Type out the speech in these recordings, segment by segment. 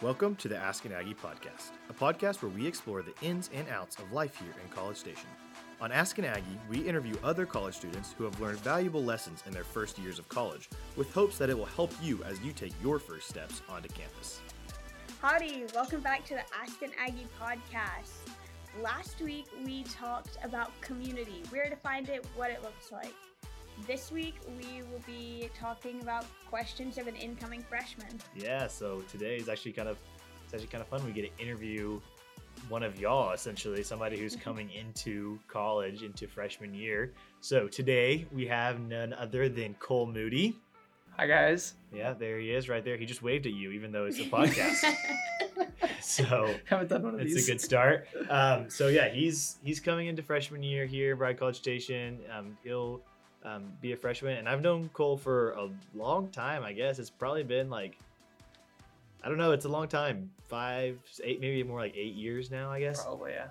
Welcome to the Ask an Aggie podcast, a podcast where we explore the ins and outs of life here in College Station. On Ask an Aggie, we interview other college students who have learned valuable lessons in their first years of college, with hopes that it will help you as you take your first steps onto campus. Howdy, welcome back to the Ask an Aggie podcast. Last week we talked about community, where to find it, what it looks like. This week we will be talking about questions of an incoming freshman. Yeah, so today is actually kind of it's actually kind of fun. We get to interview one of y'all essentially, somebody who's coming into college into freshman year. So today we have none other than Cole Moody. Hi guys. Yeah, there he is right there. He just waved at you even though it's a podcast. so Haven't done one of it's these. a good start. Um, so yeah, he's he's coming into freshman year here, Bride College Station. Um, he'll um, be a freshman, and I've known Cole for a long time. I guess it's probably been like I don't know. It's a long time, five, eight, maybe more like eight years now. I guess. Probably yeah.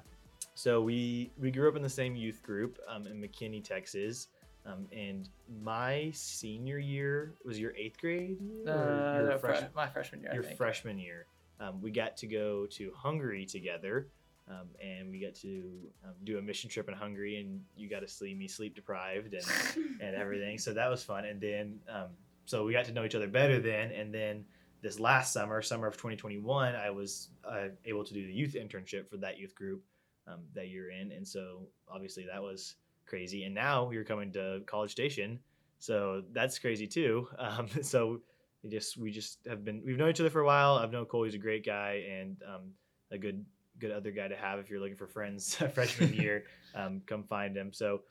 So we we grew up in the same youth group um, in McKinney, Texas. Um, and my senior year was your eighth grade. year, Uh, your no, my freshman year. your freshman year. Um, we got to go to Hungary together, um, and we got to um, do a mission trip in Hungary, and you got to see me sleep deprived and, and everything. So that was fun. And then, um, so we got to know each other better then. And then this last summer, summer of 2021, I was uh, able to do the youth internship for that youth group um, that you're in. And so obviously that was crazy. And now you're coming to College Station. So that's crazy too. Um, so we just we just have been we've known each other for a while. I've known Cole; he's a great guy and um, a good good other guy to have if you're looking for friends freshman year. Um, come find him. So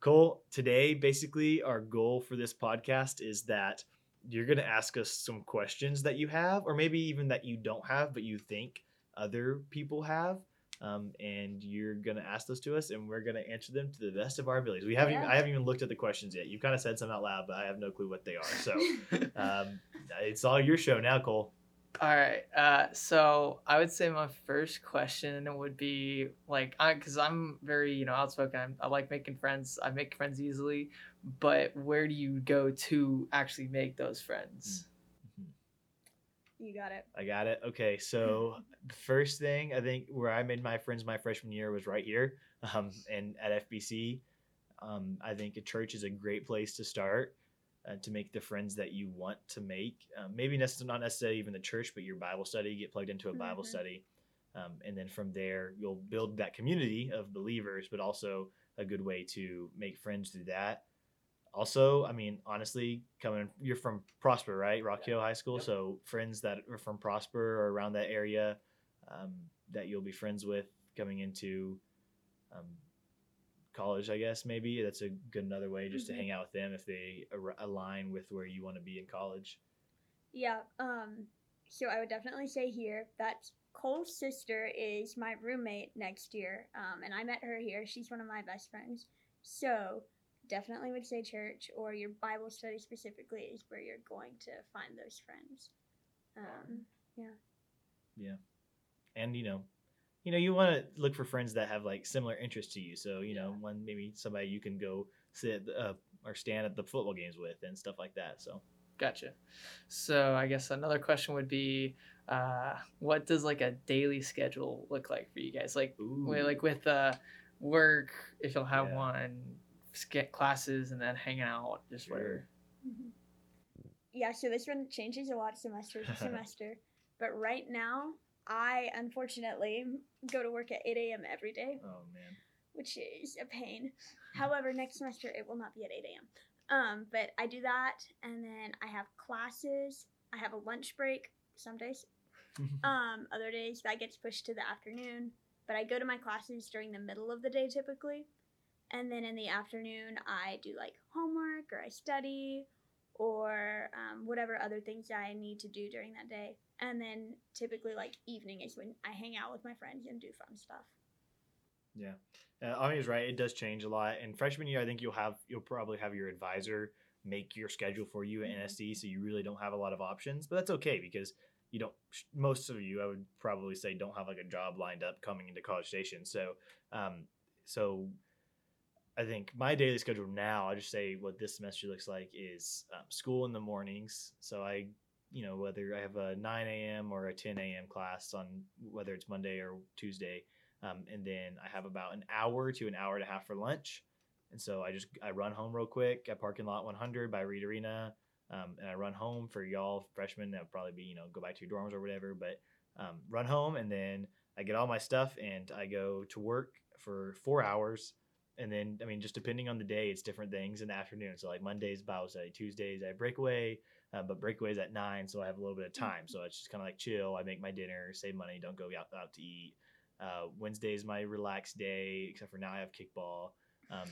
Cole, today basically our goal for this podcast is that you're going to ask us some questions that you have, or maybe even that you don't have, but you think other people have. Um, and you're gonna ask those to us, and we're gonna answer them to the best of our abilities. We haven't, even, Yeah. I haven't even looked at the questions yet. You've kind of said some out loud, but I have no clue what they are. So, um, it's all your show now, Cole. All right. Uh, so I would say my first question would be like, I because I'm very you know outspoken. I'm, I like making friends. I make friends easily, but where do you go to actually make those friends? you got it. I got it. Okay, so the first thing I think where I made my friends my freshman year was right here, um, and at FBC. Um, I think a church is a great place to start uh, to make the friends that you want to make. Um, maybe necess- not necessarily even the church, but your Bible study. Get plugged into a Bible Mhm. study, um, and then from there you'll build that community of believers, but also a good way to make friends through that. Also, I mean, honestly, coming you're from Prosper, right? Rock Hill High School. Yep. So friends that are from Prosper or around that area um, that you'll be friends with coming into um, college, I guess maybe that's a good another way just Mhm. to hang out with them if they ar- align with where you want to be in college. Yeah, um, so I would definitely say here that Cole's sister is my roommate next year, um, and I met her here. She's one of my best friends. So definitely would say church or your Bible study specifically is where you're going to find those friends. Um, yeah. Yeah. and you know you know you want to look for friends that have like similar interests to you so you know one maybe somebody you can go sit uh, or stand at the football games with and stuff like that so Gotcha. So I guess another question would be, uh, what does like a daily schedule look like for you guys? Like, Ooh. wi- like with uh, work, if you'll have Yeah. one, get classes, and then hanging out, just Sure. whatever. Mhm. Yeah, so this one changes a lot semester to semester. But right now, I unfortunately go to work at 8 a.m. every day, oh man which is a pain. However, next semester it will not be at 8 a.m. Um, but I do that, and then I have classes. I have a lunch break some days. Um, other days that gets pushed to the afternoon. But I go to my classes during the middle of the day typically. And then in the afternoon, I do like homework or I study or um, whatever other things I need to do during that day. And then typically, like evening is when I hang out with my friends and do fun stuff. Yeah, uh, Ami's right. It does change a lot. In freshman year, I think you'll have you'll probably have your advisor make your schedule for you at Mhm. NSC, so you really don't have a lot of options. But that's okay because you don't. Most of you, I would probably say, don't have like a job lined up coming into College Station. So, um, so I think my daily schedule now, I just say what this semester looks like is um, school in the mornings. So I you know whether I have a 9 a.m. or a 10 a.m. class on whether it's Monday or Tuesday, um, and then I have about an hour to an hour and a half for lunch, and so I just I run home real quick at parking lot 100 by Reed Arena, um, and I run home for y'all freshmen. That'll probably be you know go back to your dorms or whatever, but um, run home and then I get all my stuff and I go to work for four hours. And then, I mean, just depending on the day, it's different things in the afternoon. So, like Mondays, Bible study. Tuesdays, I have breakaway, uh, but breakaway's at nine, so I have a little bit of time. So it's just kind of like chill. I make my dinner, save money, don't go out, out to eat. Uh, is my relaxed day, except for now I have kickball. Um,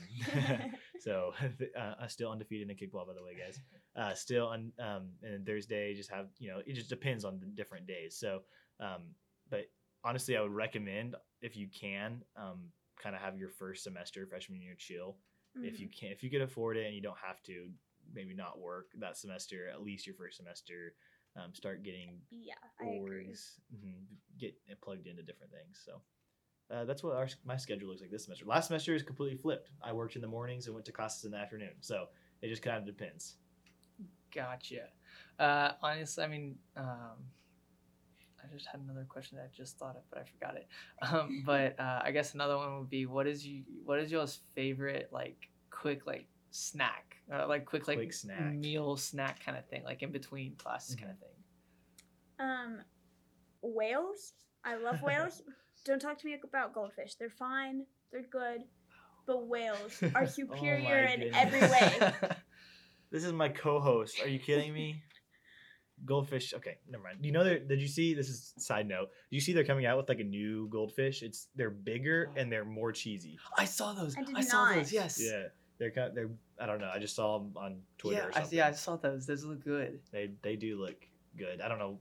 so uh, I'm still undefeated in kickball, by the way, guys. Uh, still on, um, and Thursday just have you know it just depends on the different days. So, um, but honestly, I would recommend if you can, um, kind of have your first semester freshman year chill. If you can, if you could afford it and you don't have to, maybe not work that semester. At least your first semester, um, start getting yeah, I agree. orgs, mhm, get plugged into different things. So. Uh, that's what our my schedule looks like this semester. Last semester is completely flipped. I worked in the mornings and went to classes in the afternoon. So it just kind of depends. Gotcha. Uh, honestly, I mean, um, I just had another question that I just thought of, but I forgot it. Um, but uh, I guess another one would be, what is you? What is y'all's favorite like quick like snack, uh, like quick like Quick snack. meal snack kind of thing, like in between classes kind of thing. Um, whales. I love whales. Don't talk to me about goldfish. They're fine. They're good. But whales are superior in every way. This is my co-host. Are you kidding me? Goldfish. Okay, never mind. You know that? Did you see? This is side note. Do you see they're coming out with like a new goldfish? It's they're bigger and they're more cheesy. I saw those. I did I saw not. those. Yes. Yeah, they're kind. Of, They're. I don't know. I just saw them on Twitter. Yeah, or I, something. yeah, I saw those. Those look good. They they do look good. I don't know.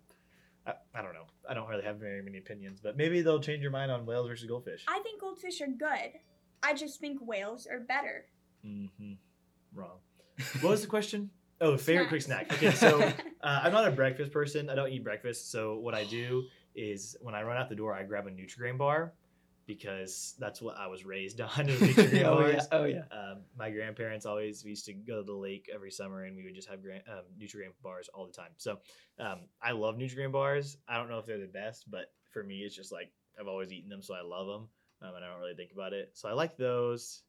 I, I don't know. I don't really have very many opinions, but maybe they'll change your mind on whales versus goldfish. I think goldfish are good. I just think whales are better. Mm-hmm. Wrong. What was the question? Oh, favorite quick snack. Okay, so uh, I'm not a breakfast person. I don't eat breakfast. So what I do is when I run out the door, I grab a Nutrigrain bar because that's what I was raised on. Nutrigrain oh yeah. Oh yeah. Um, my grandparents always used to go to the lake every summer, and we would just have gran- um, Nutrigrain bars all the time. So um, I love Nutrigrain bars. I don't know if they're the best, but for me, it's just like I've always eaten them, so I love them, um, and I don't really think about it. So I like those.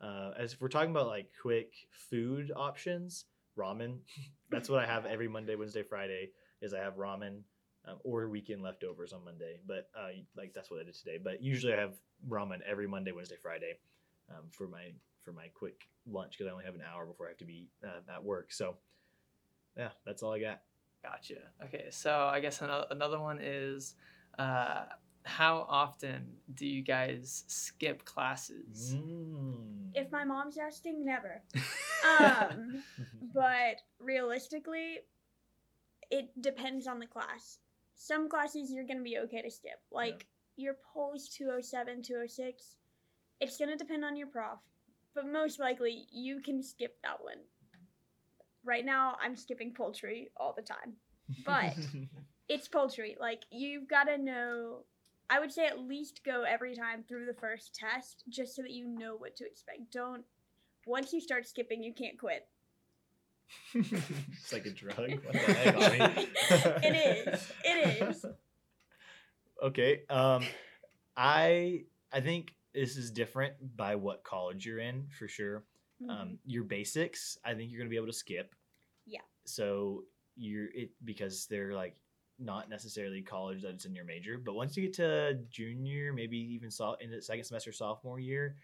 Uh, as if we're talking about like quick food options, ramen. That's what I have every Monday, Wednesday, Friday. Is I have ramen um, or weekend leftovers on Monday. But uh, like that's what I did today. But usually I have ramen every Monday, Wednesday, Friday um, for my for my quick lunch because I only have an hour before I have to be uh, at work. So yeah, that's all I got. Gotcha. Okay, so I guess another another one is, uh, how often do you guys skip classes? Mm. If my mom's asking, never. Um, but realistically, it depends on the class. Some classes you're going to be okay to skip. Like your POLS 207, 206. It's going to depend on your prof. But most likely, you can skip that one. Right now, I'm skipping poultry all the time. But it's poultry. Like, you've got to know. I would say at least go every time through the first test just so that you know what to expect. Don't. Once you start skipping, you can't quit. it's like a drug. What the heck, It is. It is. Okay. Um, I I think this is different by what college you're in for sure. Mhm. Um, your basics, I think you're gonna be able to skip. Yeah. So you're it because they're like not necessarily college that it's in your major, but once you get to junior, maybe even so in the second semester sophomore year,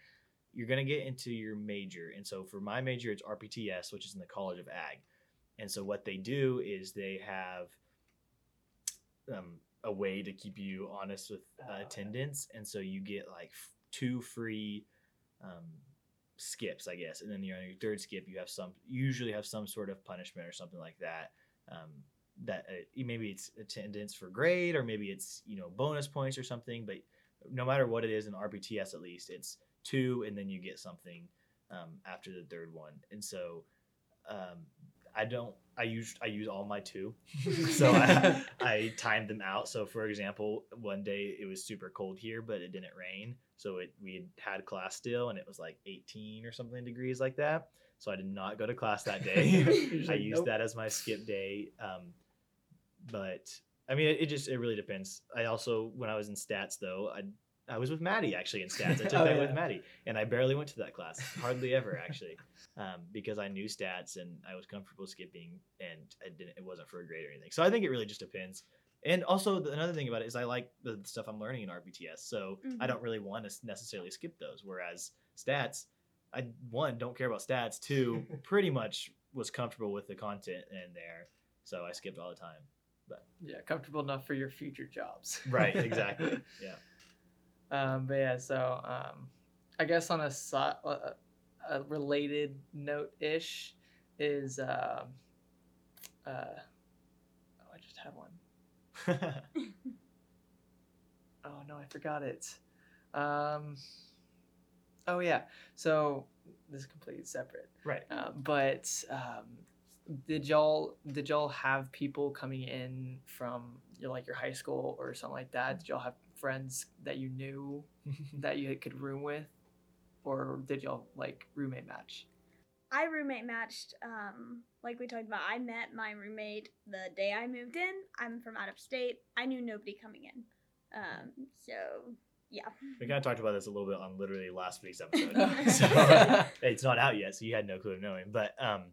you're gonna get into your major. And so for my major, it's RPTS, which is in the College of Ag. And so what they do is they have um, a way to keep you honest with uh, Oh, okay. attendance, and so you get like f- two free um, skips, I guess. And then you're on your third skip, you have some usually have some sort of punishment or something like that. Um, that uh, maybe it's attendance for grade, or maybe it's you know bonus points or something. But no matter what it is in RPTS, at least it's two, and then you get something um, after the third one. And so um, I don't. I use I use all my two, so I, I timed them out. So for example, one day it was super cold here, but it didn't rain, so it we had, had class still, and it was like 18 or something degrees like that. So I did not go to class that day. I used "Nope." that as my skip day. Um, but I mean, it, it just it really depends. I also when I was in stats though, I I was with Maddie actually in stats. I took Oh, that yeah. with Maddie, and I barely went to that class, hardly ever actually, um, because I knew stats and I was comfortable skipping, and I didn't. It wasn't for a grade or anything. So I think it really just depends. And also the, another thing about it is I like the stuff I'm learning in RPTS, so I Mhm. don't really want to necessarily skip those. Whereas stats, I one don't care about stats. Two, pretty much was comfortable with the content in there, so I skipped all the time. But Yeah, comfortable enough for your future jobs. Right, exactly. Yeah. Um, but yeah, so um, I guess on a, a, a related note ish is um, uh, oh, I just had one. Oh no, I forgot it. Um, oh yeah, so this is completely separate. right. Uh, but um, did y'all did y'all have people coming in from your like your high school or something like that? Did y'all have friends that you knew that you could room with, or did y'all like roommate match? I roommate matched. Um, like we talked about, I met my roommate the day I moved in. I'm from out of state. I knew nobody coming in. Um, so yeah. We kind of talked about this a little bit on literally last week's episode. so it's not out yet, so you had no clue of knowing. But um,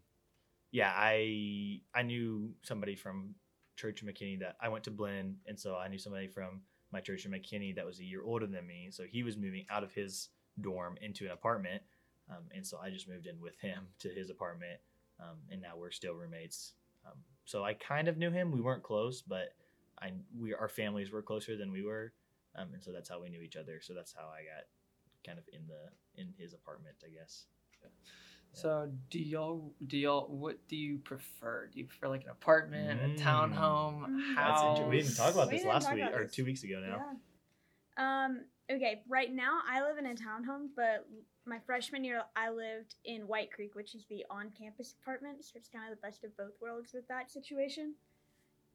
yeah, I I knew somebody from church in McKinney that I went to Blinn, and so I knew somebody from my church in McKinney that was a year older than me. So he was moving out of his dorm into an apartment, um, and so I just moved in with him to his apartment, um, and now we're still roommates. Um, so I kind of knew him. We weren't close, but I we our families were closer than we were, um, and so that's how we knew each other. So that's how I got kind of in the in his apartment, I guess. So do y'all do y'all what do you prefer? Do you prefer like an apartment, Mm. a townhome, Mm. That's house? inter- we didn't talk about We this didn't last week or this. two weeks ago now. Yeah. Um, okay, right now I live in a townhome, but my freshman year I lived in White Creek, which is the on campus apartment, so it's kind of the best of both worlds with that situation.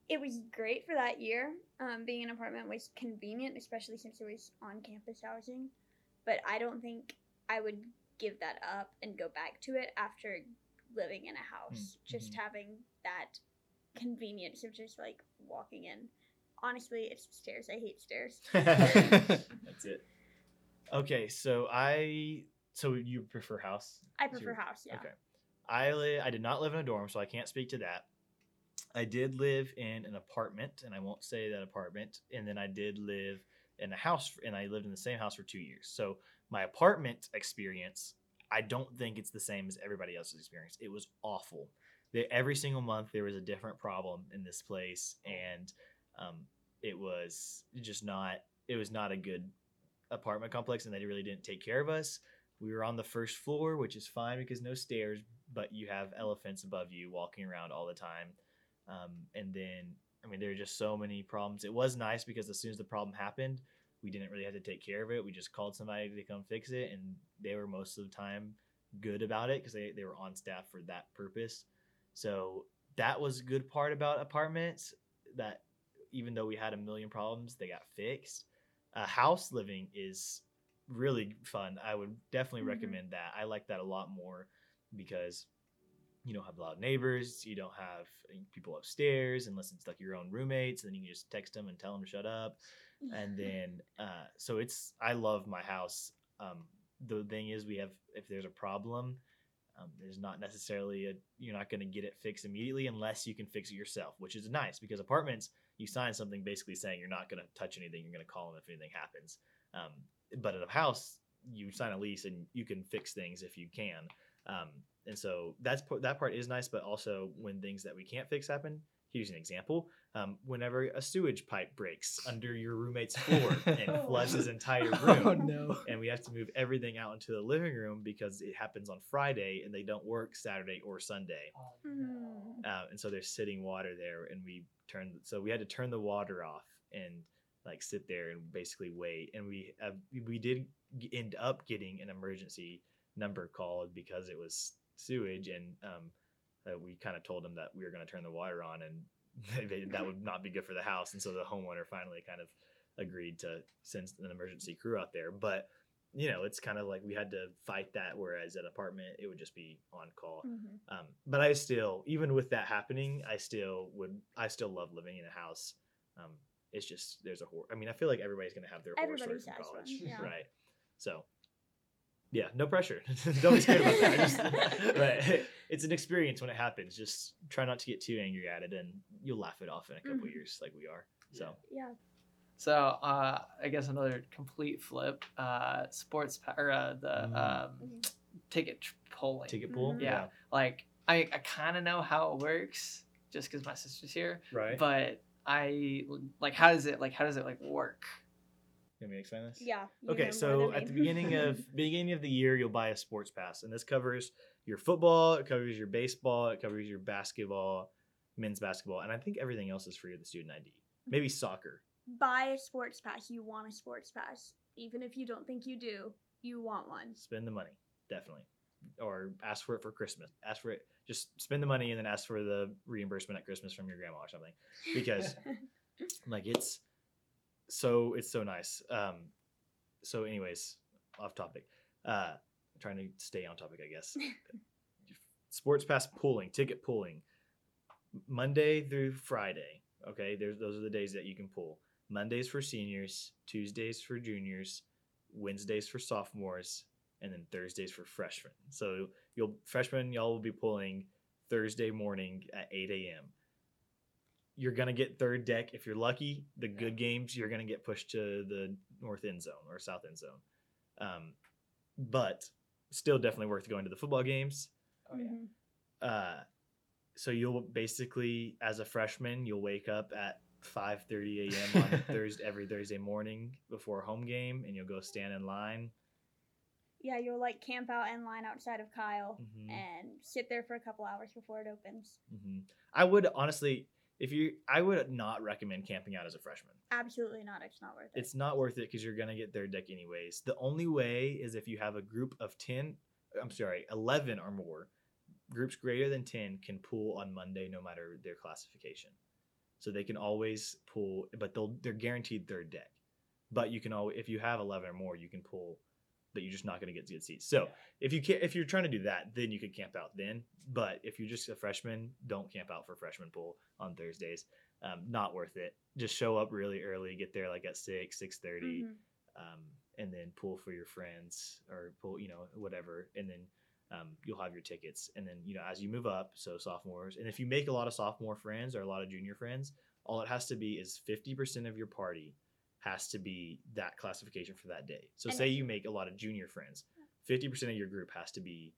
It was great for that year. Um, being in an apartment was convenient, especially since it was on campus housing. But I don't think I would give that up and go back to it after living in a house. Just Mhm. having that convenience of just like walking in. Honestly, it's stairs. I hate stairs. That's it. Okay, so I so you prefer house? I prefer your- house, yeah. Okay. I li- I did not live in a dorm, so I can't speak to that. I did live in an apartment, and I won't say that apartment. And then I did live in a house, and I lived in the same house for two years. So my apartment experience, I don't think it's the same as everybody else's experience. It was awful. Every single month there was a different problem in this place, and um, it was just not. It was not a good apartment complex, and they really didn't take care of us. We were on the first floor, which is fine because no stairs, but you have elephants above you walking around all the time. Um, and then, I mean, there are just so many problems. It was nice because as soon as the problem happened, we didn't really have to take care of it. We just called somebody to come fix it, and they were most of the time good about it because they, they were on staff for that purpose. So that was a good part about apartments that even though we had a million problems, they got fixed. Uh, house living is really fun. I would definitely Mhm. recommend that. I like that a lot more because you don't have loud neighbors. You don't have uh, people upstairs unless it's like your own roommates. And then you can just text them and tell them to shut up. And then, uh, so it's, I love my house. Um, the thing is, we have, if there's a problem, um, there's not necessarily a, you're not going to get it fixed immediately unless you can fix it yourself, which is nice because apartments, you sign something basically saying you're not going to touch anything. You're going to call them if anything happens. Um, but in a house, you sign a lease and you can fix things if you can. Um, and so that's that part is nice, but also when things that we can't fix happen. Here's an example: um, whenever a sewage pipe breaks under your roommate's floor and Oh. floods his entire room, Oh no. and we have to move everything out into the living room because it happens on Friday and they don't work Saturday or Sunday. Mm. Uh, and so there's sitting water there, and we turned. So we had to turn the water off and like sit there and basically wait. And we uh, we did end up getting an emergency number called because it was sewage, and um, uh, we kind of told them that we were going to turn the water on, and they, that would not be good for the house. And so the homeowner finally kind of agreed to send an emergency crew out there. But you know, it's kind of like we had to fight that. Whereas at an apartment, it would just be on call. Mhm. Um, but I still, even with that happening, I still would, I still love living in a house. Um, it's just there's a horror. I mean, I feel like everybody's gonna have their horror Everybody stories in one, college, yeah. right? So, yeah, no pressure. Don't be scared about that. Just, right, it's an experience when it happens. Just try not to get too angry at it, and you'll laugh it off in a couple Mhm. years, like we are. So, Yeah. So uh, I guess another complete flip. Uh, sports pa- or uh, the Mm. um, Mhm. ticket tr- polling. ticket pool, Mhm. Yeah. Like I, I kind of know how it works just because my sister's here, right. but I like how does it like how does it like work? Let me explain this. Yeah. Okay, so at the beginning of beginning of the year, you'll buy a sports pass, and this covers your football, it covers your baseball, it covers your basketball, men's basketball, and I think everything else is free with the student ID. Maybe mm-hmm. soccer. buy a sports pass, you want a sports pass. Even if you don't think you do, you want one. Spend the money, definitely, or ask for it for Christmas. Ask for it. Just spend the money and then ask for the reimbursement at Christmas from your grandma or something. Because like it's so it's so nice. Um, so anyways, off topic. Uh, trying to stay on topic, I guess. Sports pass pooling, ticket pooling, Monday through Friday. Okay, there's those are the days that you can pull. Mondays for seniors, Tuesdays for juniors, Wednesdays for sophomores, and then Thursdays for freshmen. So you'll freshmen y'all will be pulling Thursday morning at 8 a.m. You're gonna get third deck if you're lucky. The good games you're gonna get pushed to the north end zone or south end zone. Um, but still definitely worth going to the football games. Oh yeah. Uh, so you'll basically, as a freshman, you'll wake up at 5:30 a.m. on Thursday every Thursday morning before a home game, and you'll go stand in line. Yeah, you'll like camp out in line outside of Kyle Mhm. and sit there for a couple hours before it opens. hmm I would honestly, if you, I would not recommend camping out as a freshman. Absolutely not. It's not worth it. It's not worth it because you're gonna get their deck anyways. The only way is if you have a group of ten. I'm sorry, eleven or more. Groups greater than ten can pool on Monday, no matter their classification. So they can always pool, but they'll they're guaranteed third deck. But you can always, if you have eleven or more, you can pull, but you're just not gonna get good seats. So if you can if you're trying to do that, then you could camp out then. But if you're just a freshman, don't camp out for freshman pool on Thursdays. Um, not worth it. Just show up really early, get there like at six, six thirty, Mhm. um, and then pull for your friends or pull, you know, whatever, and then um, you'll have your tickets. And then you know, as you move up, so sophomores, and if you make a lot of sophomore friends or a lot of junior friends, all it has to be is fifty percent of your party has to be that classification for that day. So And say you make a lot of junior friends, fifty percent of your group has to be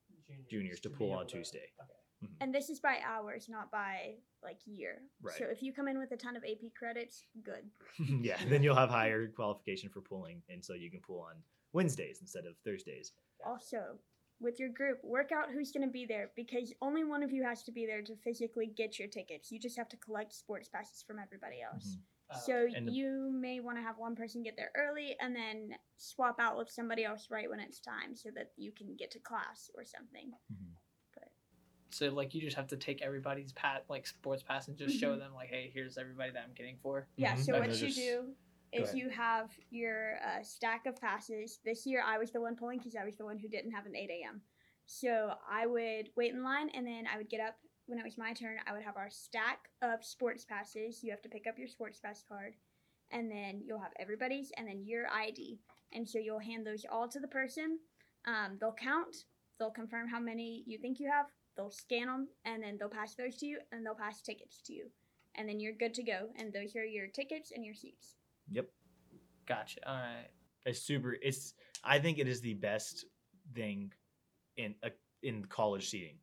Juniors to be pull on able to- Tuesday. Okay. And this is by hours, not by like year. Right. So if you come in with a ton of AP credits, good. yeah, then you'll have higher qualification for pulling, and so you can pull on Wednesdays instead of Thursdays. Also, with your group, work out who's going to be there because only one of you has to be there to physically get your tickets. You just have to collect sports passes from everybody else. Mhm. Oh, So okay. And the- you may want to have one person get there early and then swap out with somebody else right when it's time so that you can get to class or something. so like you just have to take everybody's pat like sports pass and just show Mhm. them like, hey, here's everybody that I'm getting for. Yeah, Mhm. so And what you just- do is you have your uh, stack of passes. This year I was the one pulling because I was the one who didn't have an 8 a.m. So I would wait in line and then I would get up when it was my turn. I would have our stack of sports passes. You have to pick up your sports pass card and then you'll have everybody's and then your ID. And so you'll hand those all to the person. Um, they'll count, they'll confirm how many you think you have, they'll scan them, and then they'll pass those to you and they'll pass tickets to you. And then you're good to go. And those are your tickets and your seats. Yep, Gotcha. All right. it's super. It's I think it is the best thing in a, in college seating.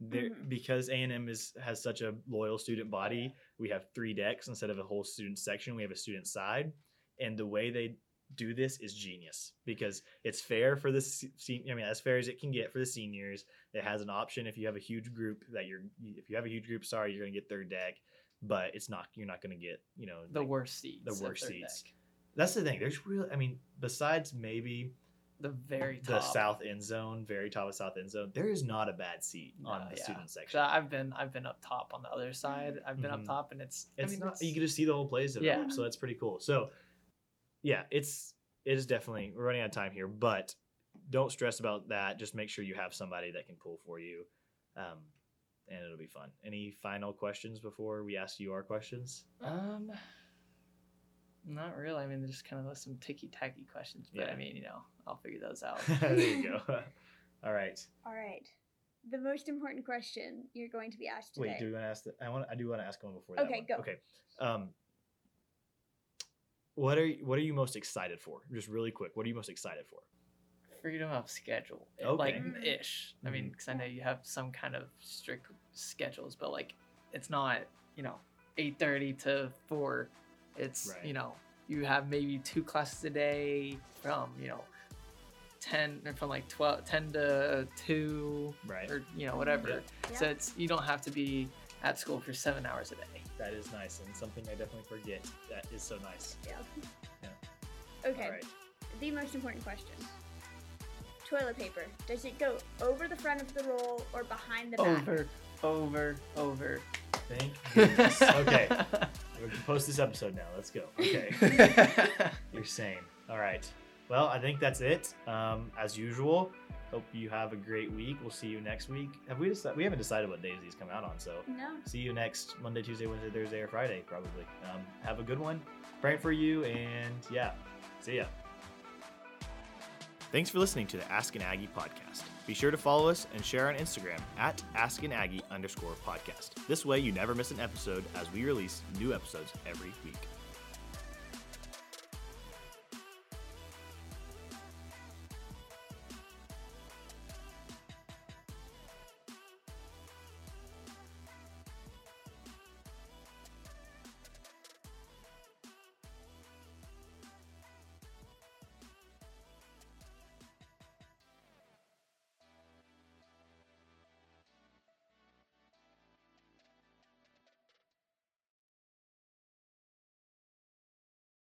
There, Mhm. because A and M is has such a loyal student body. We have three decks instead of a whole student section. We have a student side, and the way they do this is genius because it's fair for the se- I mean, as fair as it can get for the seniors. It has an option if you have a huge group that you're if you have a huge group. Sorry, you're gonna get third deck, but it's not you're not gonna get you know The like- worst seats. the worst seats. deck. That's the thing. There's real. I mean, besides maybe The very top. the south end zone, very top of south end zone, there is not a bad seat on No, the yeah. student 'Cause section. I- I've been I've been up top on the other side. I've been Mhm. up top and it's It's I mean, not. it's- You can just see the whole plays develop, Yeah. so that's pretty cool. So, yeah, it's it is definitely we're running out of time here, but don't stress about that. Just make sure you have somebody that can pull for you, um, and it'll be fun. Any final questions before we ask you our questions? Um, not really. I mean, there's just kind of some ticky tacky questions, but Yeah. I mean, you know, I'll figure those out. there you go. All right. All right. The most important question you're going to be asked today. Wait, do we want to ask? The, I want. I do want to ask one before that. Okay, go. Okay. Um, what are you, What are you most excited for? Just really quick. What are you most excited for? Freedom of schedule, eh, Okay. like Mm. ish. I mean, because I know you have some kind of strict schedules, but like, it's not you know eight thirty to four. It's Right. you know you have maybe two classes a day from you know ten from like 12, 10 to two Right. or you know whatever. Yeah. So it's you don't have to be at school for seven hours a day. That is nice and something I definitely forget. That is so nice. Yeah. Yeah. Okay. All right. The most important question. Toilet paper. Does it go over the front of the roll or behind the back? Over, over, over. Thank goodness. okay. We can post this episode now. Let's go. Okay. You're sane. All right. Well, I think that's it. Um, as usual, hope you have a great week. We'll see you next week. Have we decided? We haven't decided what days these come out on, so No. see you next Monday, Tuesday, Wednesday, Thursday, or Friday, probably. Um, have a good one. Praying for you, and yeah, see ya. Thanks for listening to the Ask an Aggie podcast. Be sure to follow us and share on Instagram at Ask an Aggie underscore podcast. This way, you never miss an episode as we release new episodes every week.